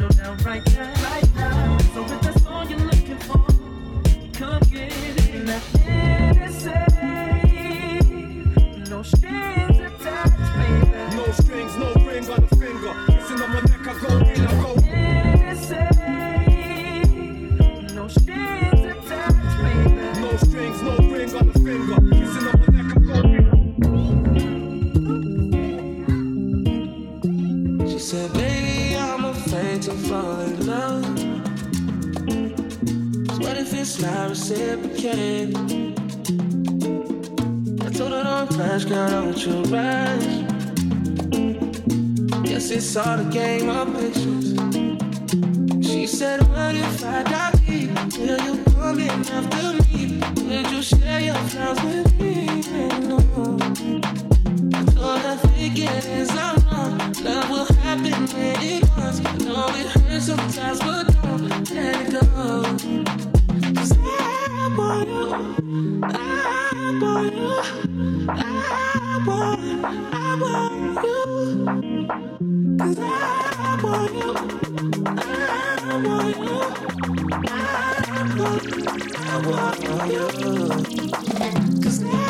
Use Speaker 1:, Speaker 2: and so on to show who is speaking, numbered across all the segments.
Speaker 1: right now. Right now. So reciprocating. I told her don't flash, girl, don't you rush. Yes, it's all a game of patience. She said, What if I die? Will you come in after me? Will you share your flowers with me? I want you. Cause now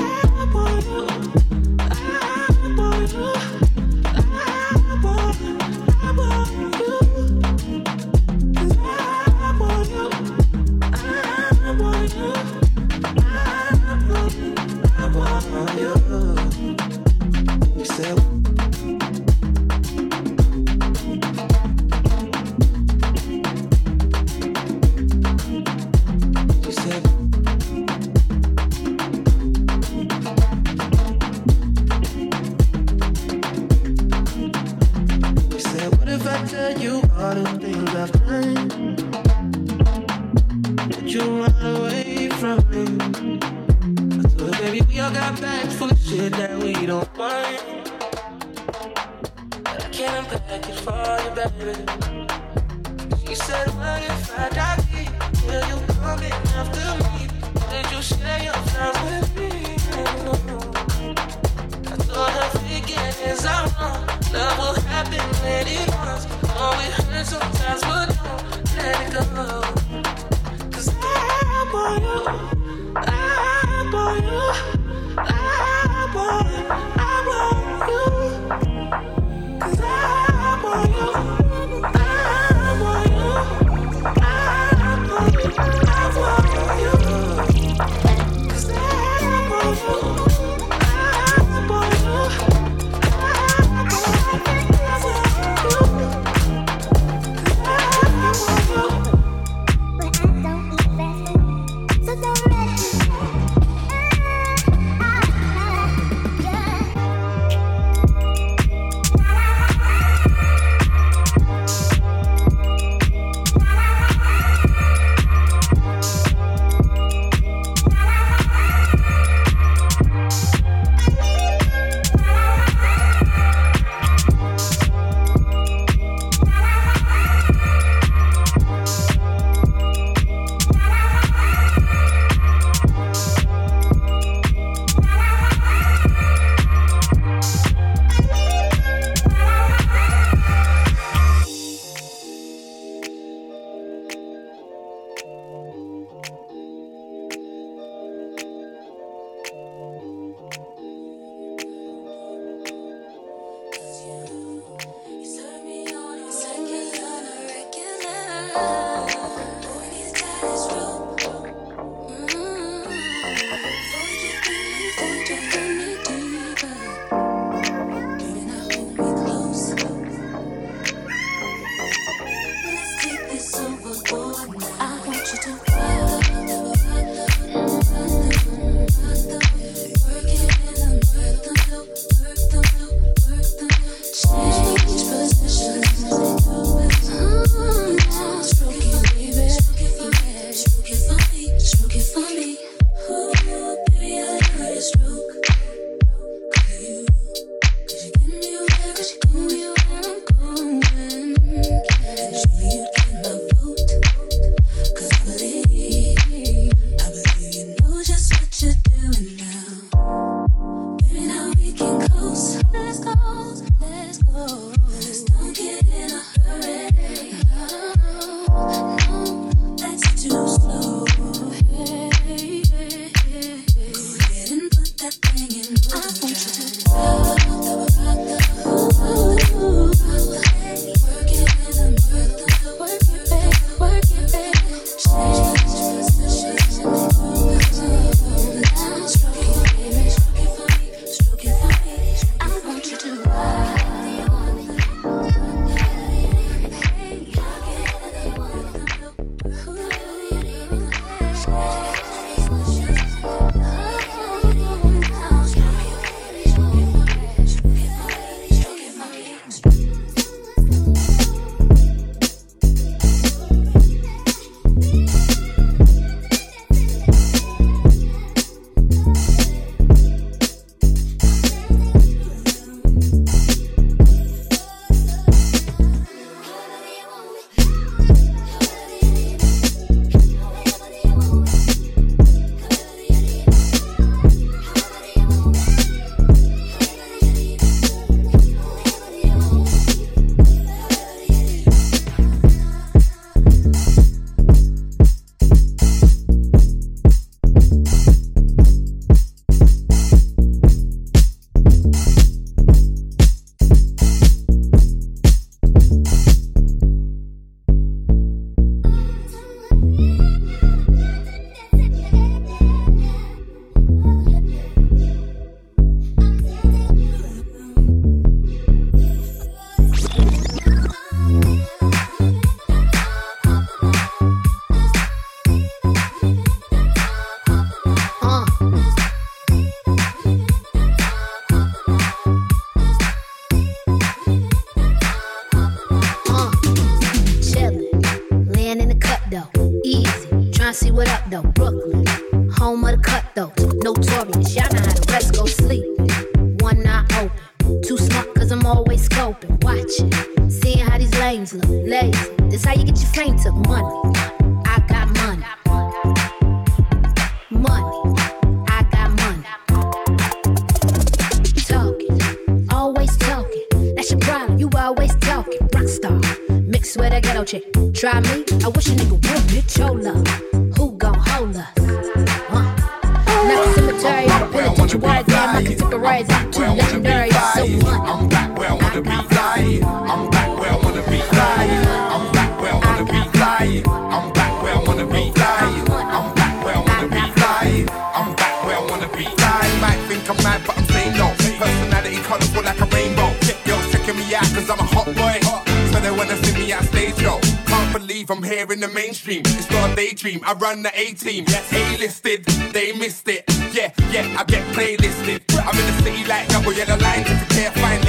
Speaker 1: love. think I'm mad, but I'm saying no. Personality colorful like a rainbow. Girls checking me out, cause I'm a hot boy. So they wanna see me at stage show. Can't believe I'm here in the mainstream. It's not a daydream, I run the A team. A-listed, they missed it. Yeah, yeah, I get playlisted. I'm in the city like double yellow lines. If you care, find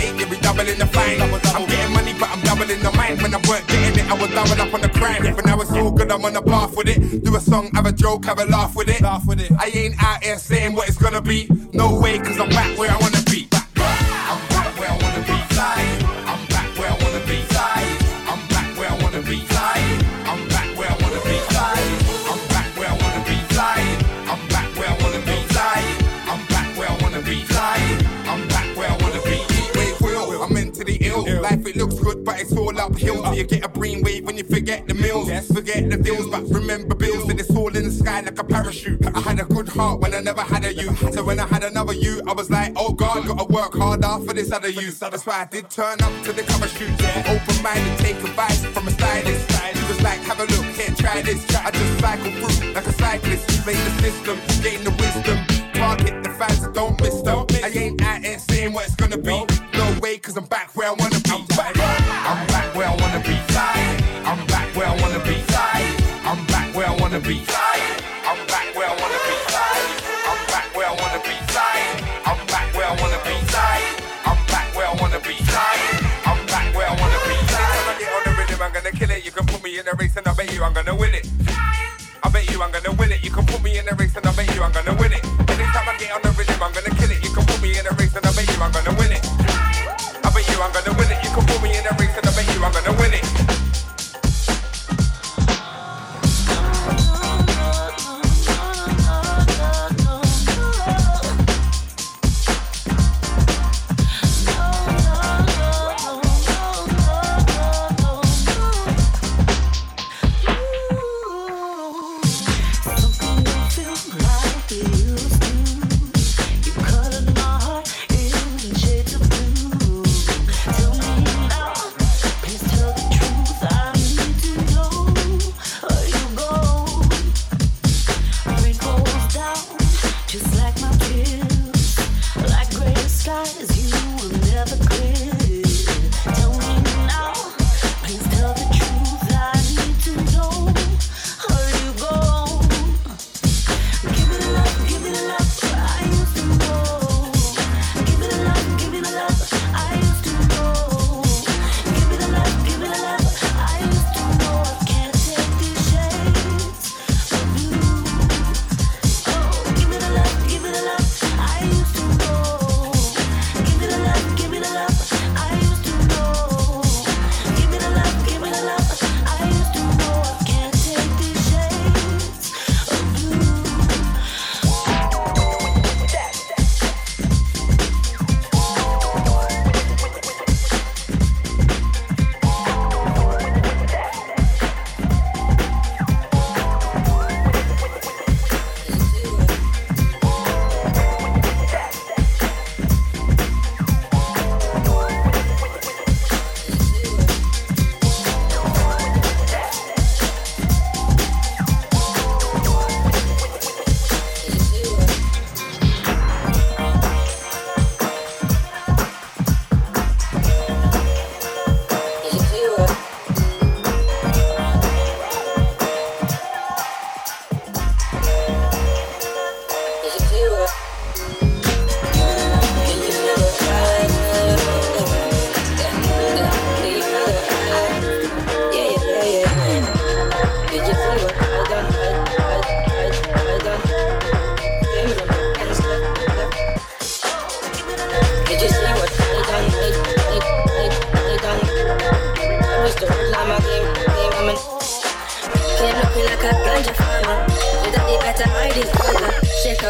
Speaker 1: I was double up on the crime. But now it's all good, I'm on the path with it. Do a song, have a joke, have a laugh with it. Laugh with it. I ain't out here saying what it's gonna be. No way, cause I'm back where I wanna be. I'm back where I wanna be. I'm back where I wanna be. I'm back where I wanna be. I'm back where I wanna be. I'm back where I wanna be. I'm back where I wanna be. I'm back where I wanna be. I'm back where I wanna be. Wait, I'm mentally ill. Life it looks but it's all uphill. Till you get a brainwave when you forget the mills. Forget the bills, but remember bills. And it's all in the sky like a parachute. I had a good heart when I never had a you. So when I had another you, I was like, oh God, gotta work harder for this other you. So that's why I did turn up to the cover shoot. Yeah. Open minded, take advice from a stylist. He was like, have a look, here, try this. I just cycle through like a cyclist. Play the system, gain the wisdom. Target the fans, don't miss them. I ain't out here saying what it's gonna be. No way, cause I'm back where I wanna be. Wanna be. I'm back where I wanna be. I'm back where I wanna be. I'm back where I wanna be. I'm back where I wanna be. I'm back where I wanna be. When I get on the rhythm, I'm gonna kill it. You can put me in a race and I bet you I'm gonna win it. I bet you I'm gonna win it. You can put me in a race and I bet you I'm gonna win it. Anytime I get on the rhythm, I'm gonna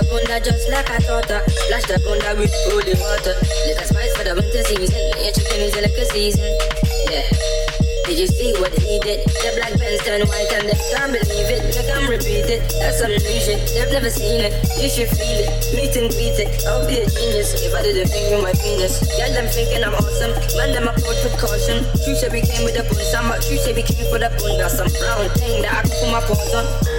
Speaker 2: bunda just like I thought. Uh, flash the bunda with holy water. Little spice for the winter season. Your chicken is like a season. Yeah. Did you see what he did? The black pants turn white and they can't believe it. They can't repeat it. That's some new. They've never seen it. You should feel it. Meet and greet it. I'll be a genius if I didn't think with my penis. Got them thinking I'm awesome. Man, them approach with caution. True we came with a bun. Some true we came for the bun. Got some brown thing that I put my paws on.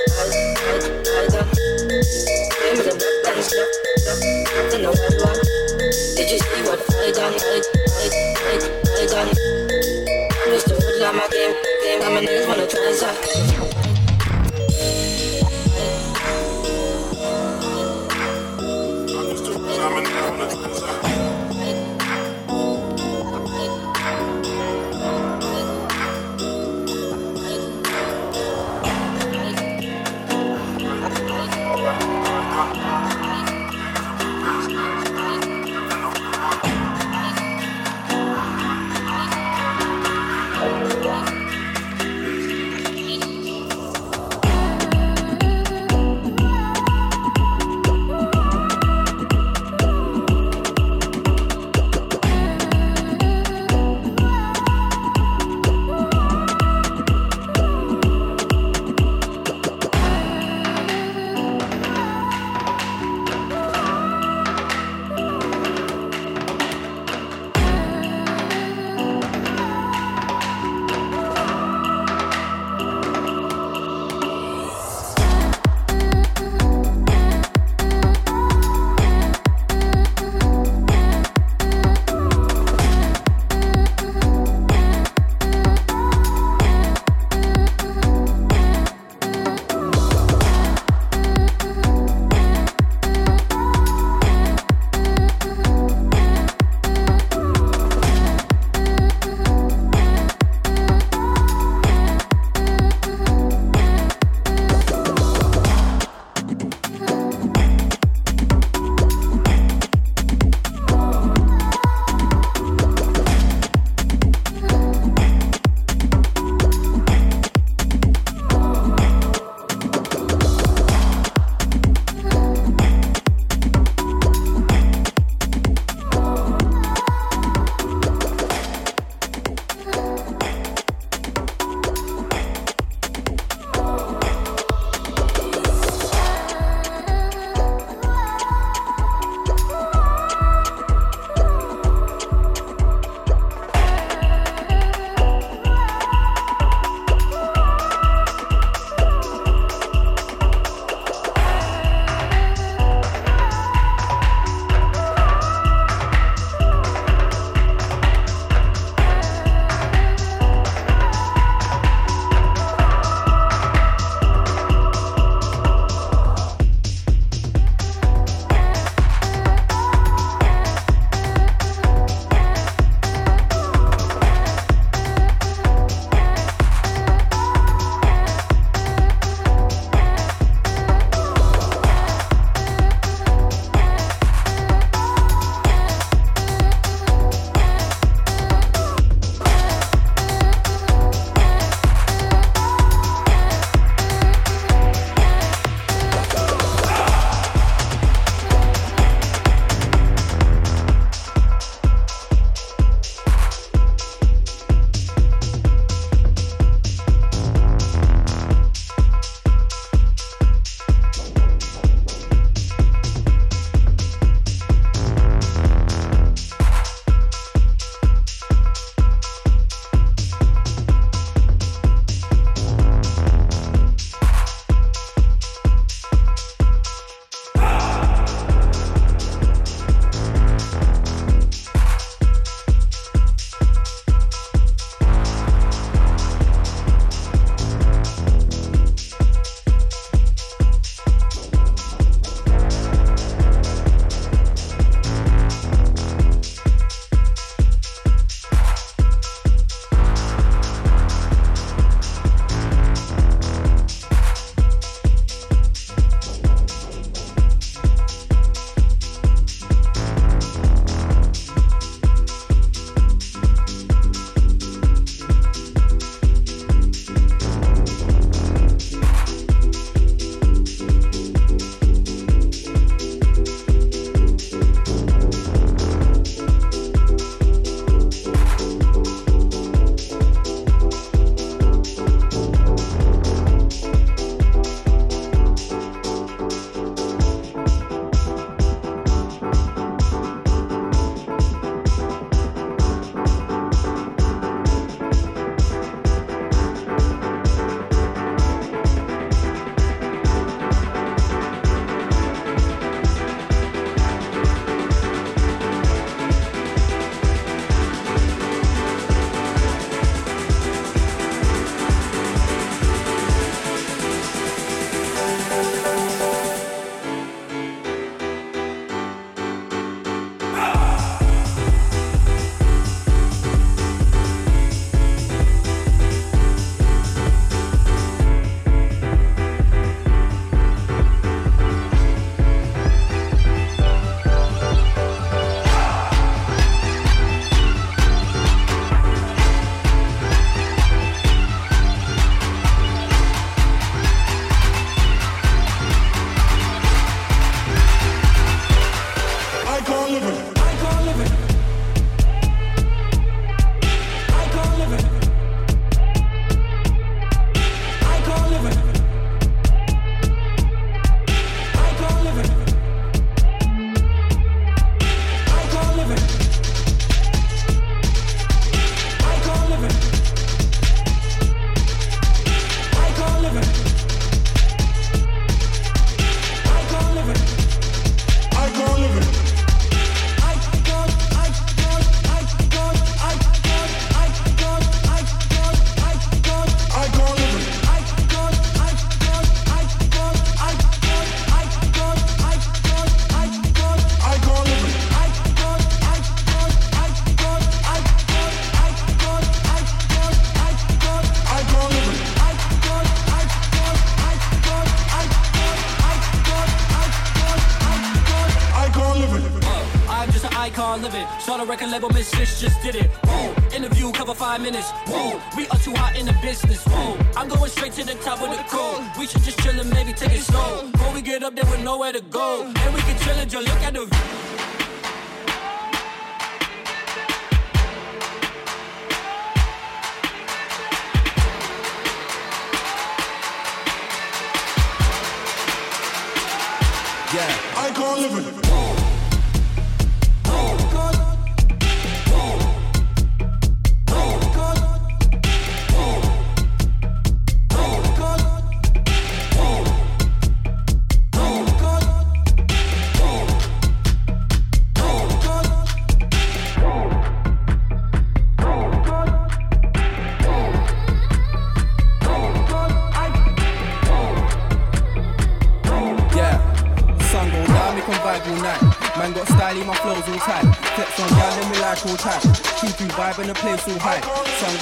Speaker 3: it. A record label, Miss Fish just did it. Whoa, interview cover five minutes. Whoa, we are too hot in the business. Whoa, I'm going straight to the top of the code. We should just chill and maybe take it slow. Before we get up there with nowhere to go, and we can chill and just look at the view.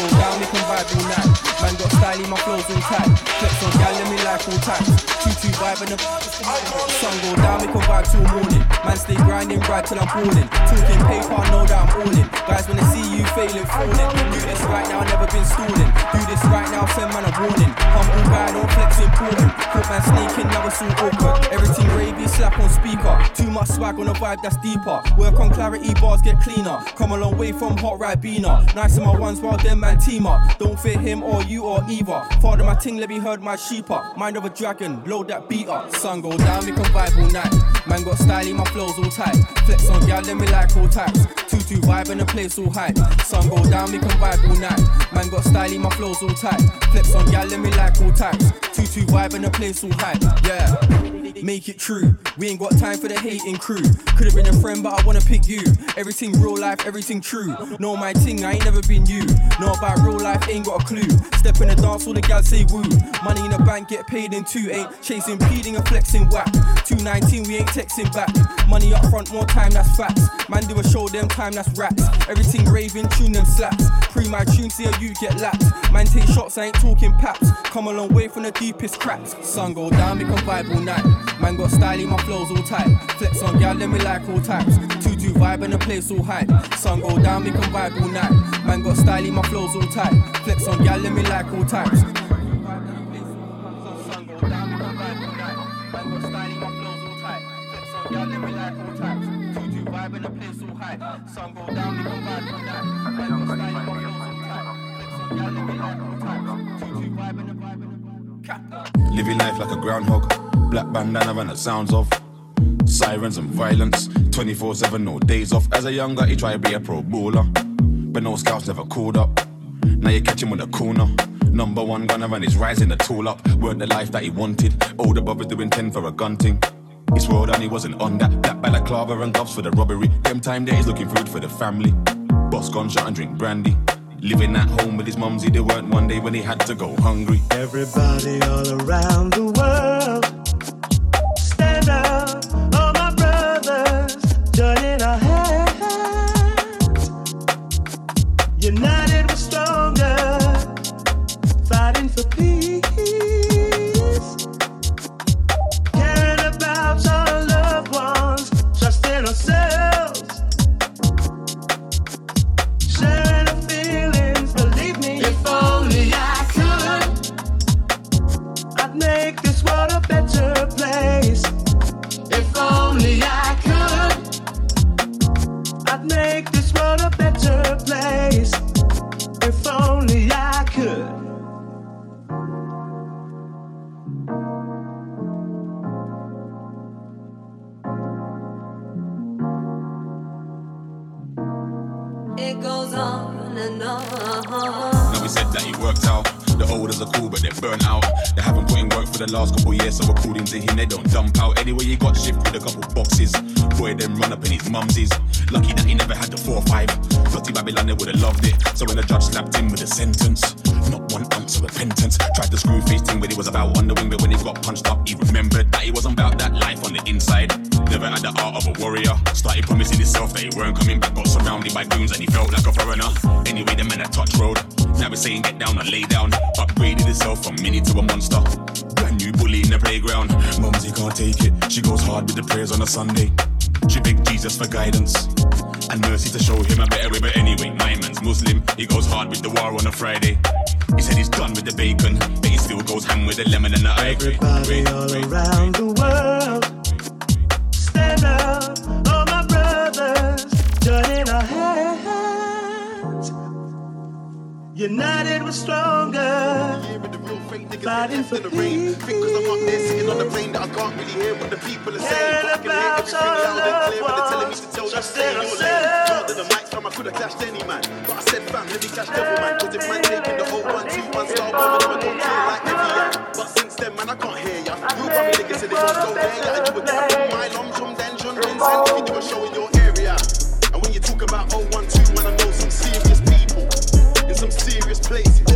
Speaker 4: Go down, we can vibe all night. Man got style, my flows all tight. Flex on gal, let me like all times. Two two vibe and the sun go down, we can vibe till morning. Man stay grinding right till I'm balling. Talking paper, know that I'm all in. Guys wanna see you failing, falling. Do this right now, never been stalling. Do this right now, send man a warning. Humble guy, don't flex important. Put man sneaking, now it's all awkward. Everything ravey, slap on speaker. Too much swag on a vibe that's deeper. Work on clarity, bars get cleaner. Come a long way from hot beaner. Nice in my ones while them man team up. Don't fear him or you or either. Father my ting, let me herd my sheep up. Mind of a dragon, load that beat up. Sun go down, we can vibe all night. Man got style, my flows all tight. Flex on gal, let me like all types. Two two vibe and the place all high. Sun go down, we can vibe all night. Man got style, my flows all tight. Flex on gal, let me like all types. Two two vibe and the place all high. Yeah make it true. We ain't got time for the hating crew. Could've been a friend, but I wanna pick you. Everything real life, everything true. Know my ting, I ain't never been you. Know about real life, ain't got a clue. Step in the dance, all the gals say woo. Money in the bank, get paid in two. Ain't chasing, pleading, and flexing whack. 219, we ain't texting back. Money up front, more time, that's facts. Man, do a show, them time, that's raps. Everything raving, tune them slaps. Pre my tune, see how you get lapped. Man, take shots, I ain't talking paps. Come a long way from the deepest cracks. Sun go down, we can vibe all night. Man got style, my flows all tight. Flex on gal, let me like all types. Two two vibe and the place all high. Sun go down, we can vibe all night. Man got style, my flows all tight. Flex on gal, let me like all types. Sun go down, we can vibe all night. Man got style, my flows all tight. Flex on gal, let me like all types. Two two vibe in the vibe in the
Speaker 5: Living life like a groundhog. Black bandana and the sounds of sirens and violence. 24 7, no days off. As a young guy, he tried to be a pro bowler. But no scouts never called up. Now you catch him with the corner. Number one gunner and he's rising the tool up. Weren't the life that he wanted. Older brothers doing 10 for a gun thing. His world and he wasn't on that. Black balaclava and gloves for the robbery. Them time days looking for food for the family. Boss gone shot and drink brandy. Living at home with his mumsy, they weren't one day when he had to go hungry.
Speaker 6: Everybody all around the world
Speaker 5: to show him a better way. But anyway, my man's Muslim. He goes hard with the war on a Friday. He said he's done with the bacon, but he still goes ham with the lemon and the ivory.
Speaker 6: Everybody all around the world, stand up, all my brothers, joining our hands. United we're stronger. Fighting for
Speaker 7: in the rain. Think cause I'm up there sitting on the plane that I can't really hear what the people are saying. But I can hear everything loud and clear when they're telling me to tell them stay in your lane. Not that the mics I could have clashed any man. But I said fam, let me clash devil man. Cause if man taking the whole one, two, one star bomb and never don't feel like every yan. But since then man I can't hear ya. You probably niggas said they won't go there. Yeah, and you would get up my lom, chum, dan, chun, Vincent. If you do a show in your area. And when you talk about 012, man I know some serious people in some serious places.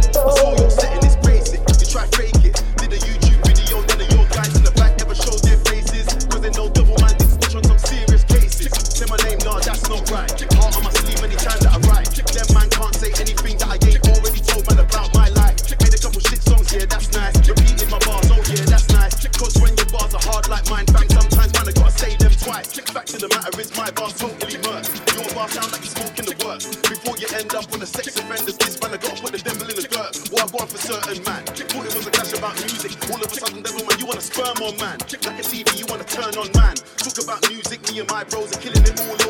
Speaker 7: Sound like you're smoking the work. Before you end up on a sex offender's list, man, I gotta put the devil in the dirt. What I want for certain man. Thought it was a clash about music. All of a sudden, devil man, you wanna sperm on man. Like a TV, you wanna turn on man. Talk about music, me and my bros are killing it all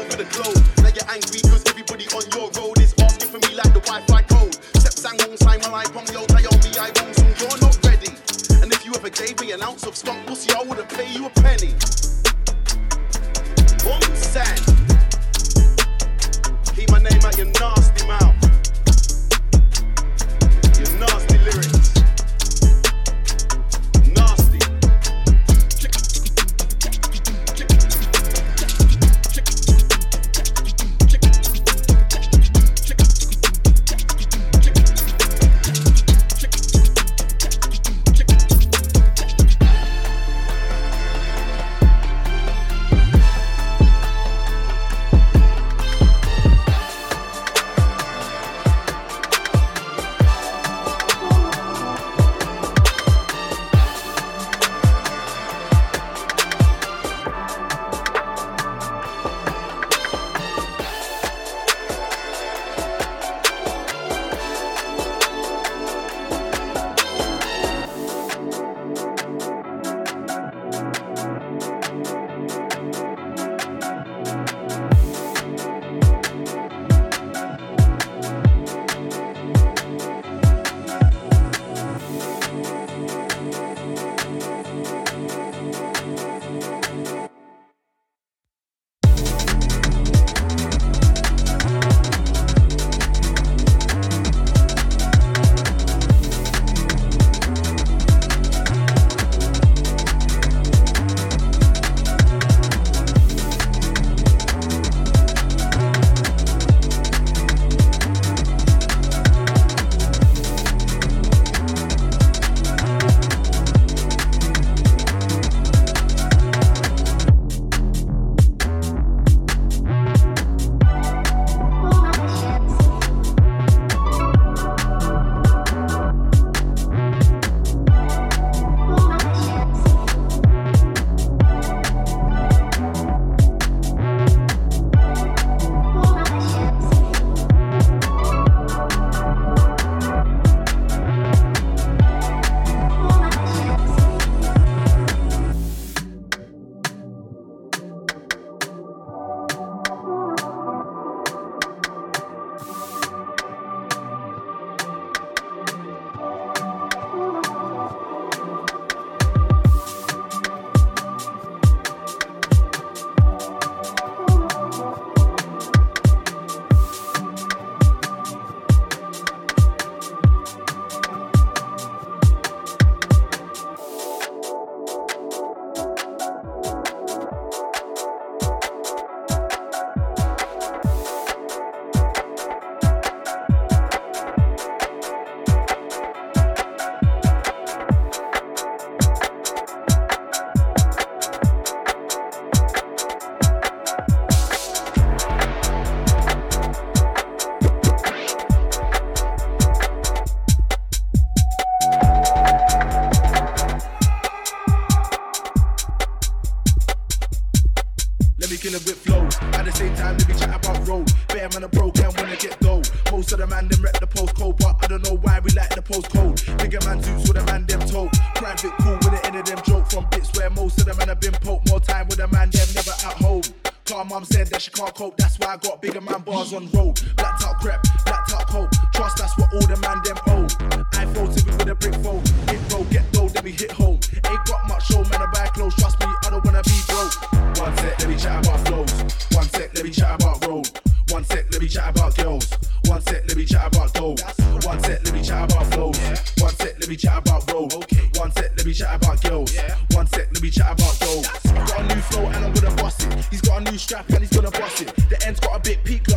Speaker 7: on road.
Speaker 8: Blacked out crap, blacked out coke. Trust that's what all the man them owe. I fold to with a brick fold. Hit roll, get low, then we hit home. Ain't got much show, man, I buy clothes. Trust me, I don't wanna be broke. One sec, let me chat about flows. One sec, let me chat about road. One sec, let me chat about girls. One sec, let me chat about gold. One sec, let me chat about flows. One sec, let me chat about road. One sec, let me chat about girls. One sec, let me chat about gold. Got a new flow and I'm gonna bust it. He's got a new strap and he's gonna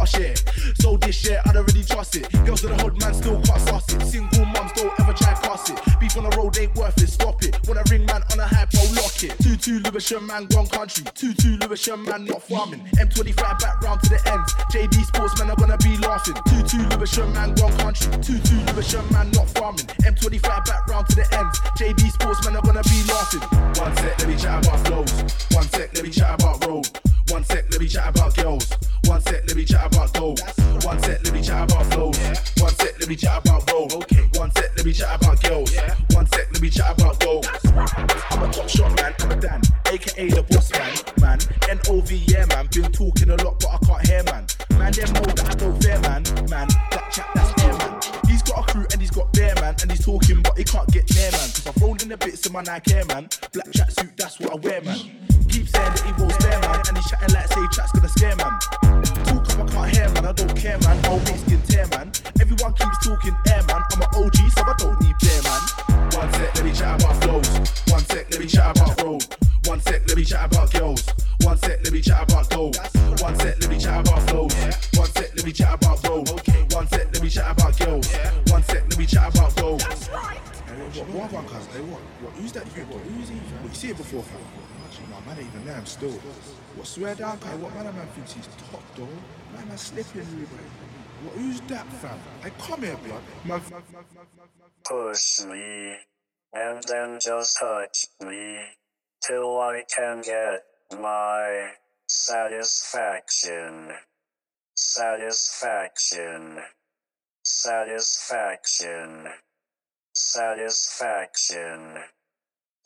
Speaker 8: peak. So this year, I don't really trust it. Girls to the hood, man, still can't it. Single mums don't ever try cast it. Beef on the road ain't worth it, stop it. When I ring man on a hypo, lock it. 2-2 Lewisham man, gone country. 2-2 Lewisham man, not farming. M25 back round to the ends. JD Sportsmen are gonna be laughing. 2-2 Lewisham man, gone country. 2-2 Lewisham man, not farming. M25 back round to the ends. JD Sportsmen are gonna be laughing. One sec, let me chat about flows. One sec, let me chat about road. One sec, let me chat about girls. One sec, let me chat about gold. One sec, let me chat about flows. One sec, let me chat about road. One sec, let me chat about girls. One sec, let me chat about gold. I'm a top shot man, I'm a Dan, aka the boss man, man. N-O-V, yeah man. Been talking a lot, but I can't hear man. Man, them know that I don't fair man, man. That chat, that's air man. He's got a crew and he's got bear man, and he's talking, but he can't get man. Bits in my Nike Air man. Black tracksuit, that's what I wear man. Keep saying that he won't spare man, and he's chatting like say chat's gonna scare man. Talk up, I can't hear man, I don't care man. I'll make skin tear man. Everyone keeps talking air man. I'm an OG, so I don't need bear man. One sec, let me chat about flows. One sec, let me chat about road. One sec, let me chat about girls. One sec, let me chat about see it before, fam? Actually, no, man even there. I'm still. What swear down, guy? What man, a man thinks he's top, though? Man, man slipping, really. What, who's that, fam? Hey, come here, blood. Man.
Speaker 9: Push me, and then just touch me till I can get my satisfaction. Satisfaction. Satisfaction. Satisfaction.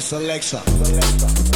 Speaker 9: Alexa. selection.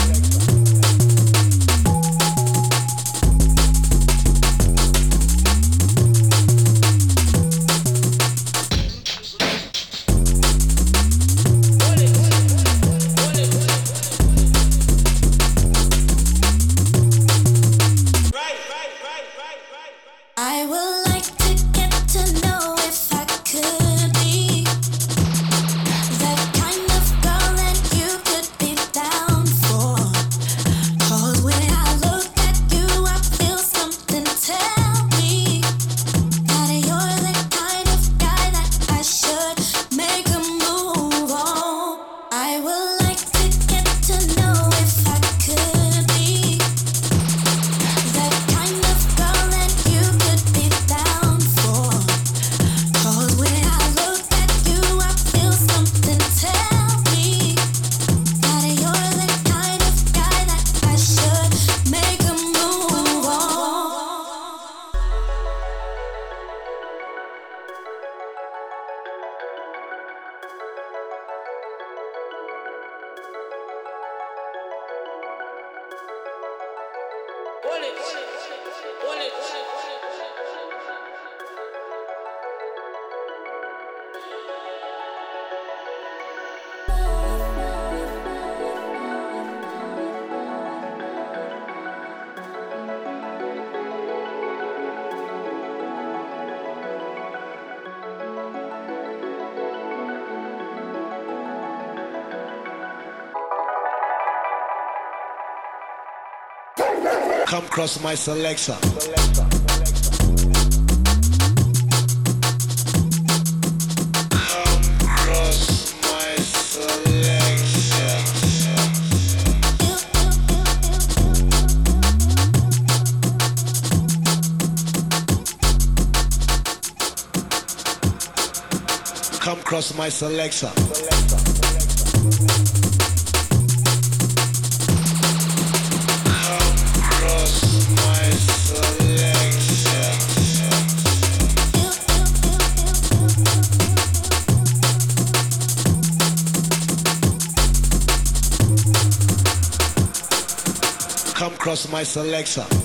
Speaker 9: across my
Speaker 10: selector. Come cross my selector. selector, selector.
Speaker 1: trust my selector.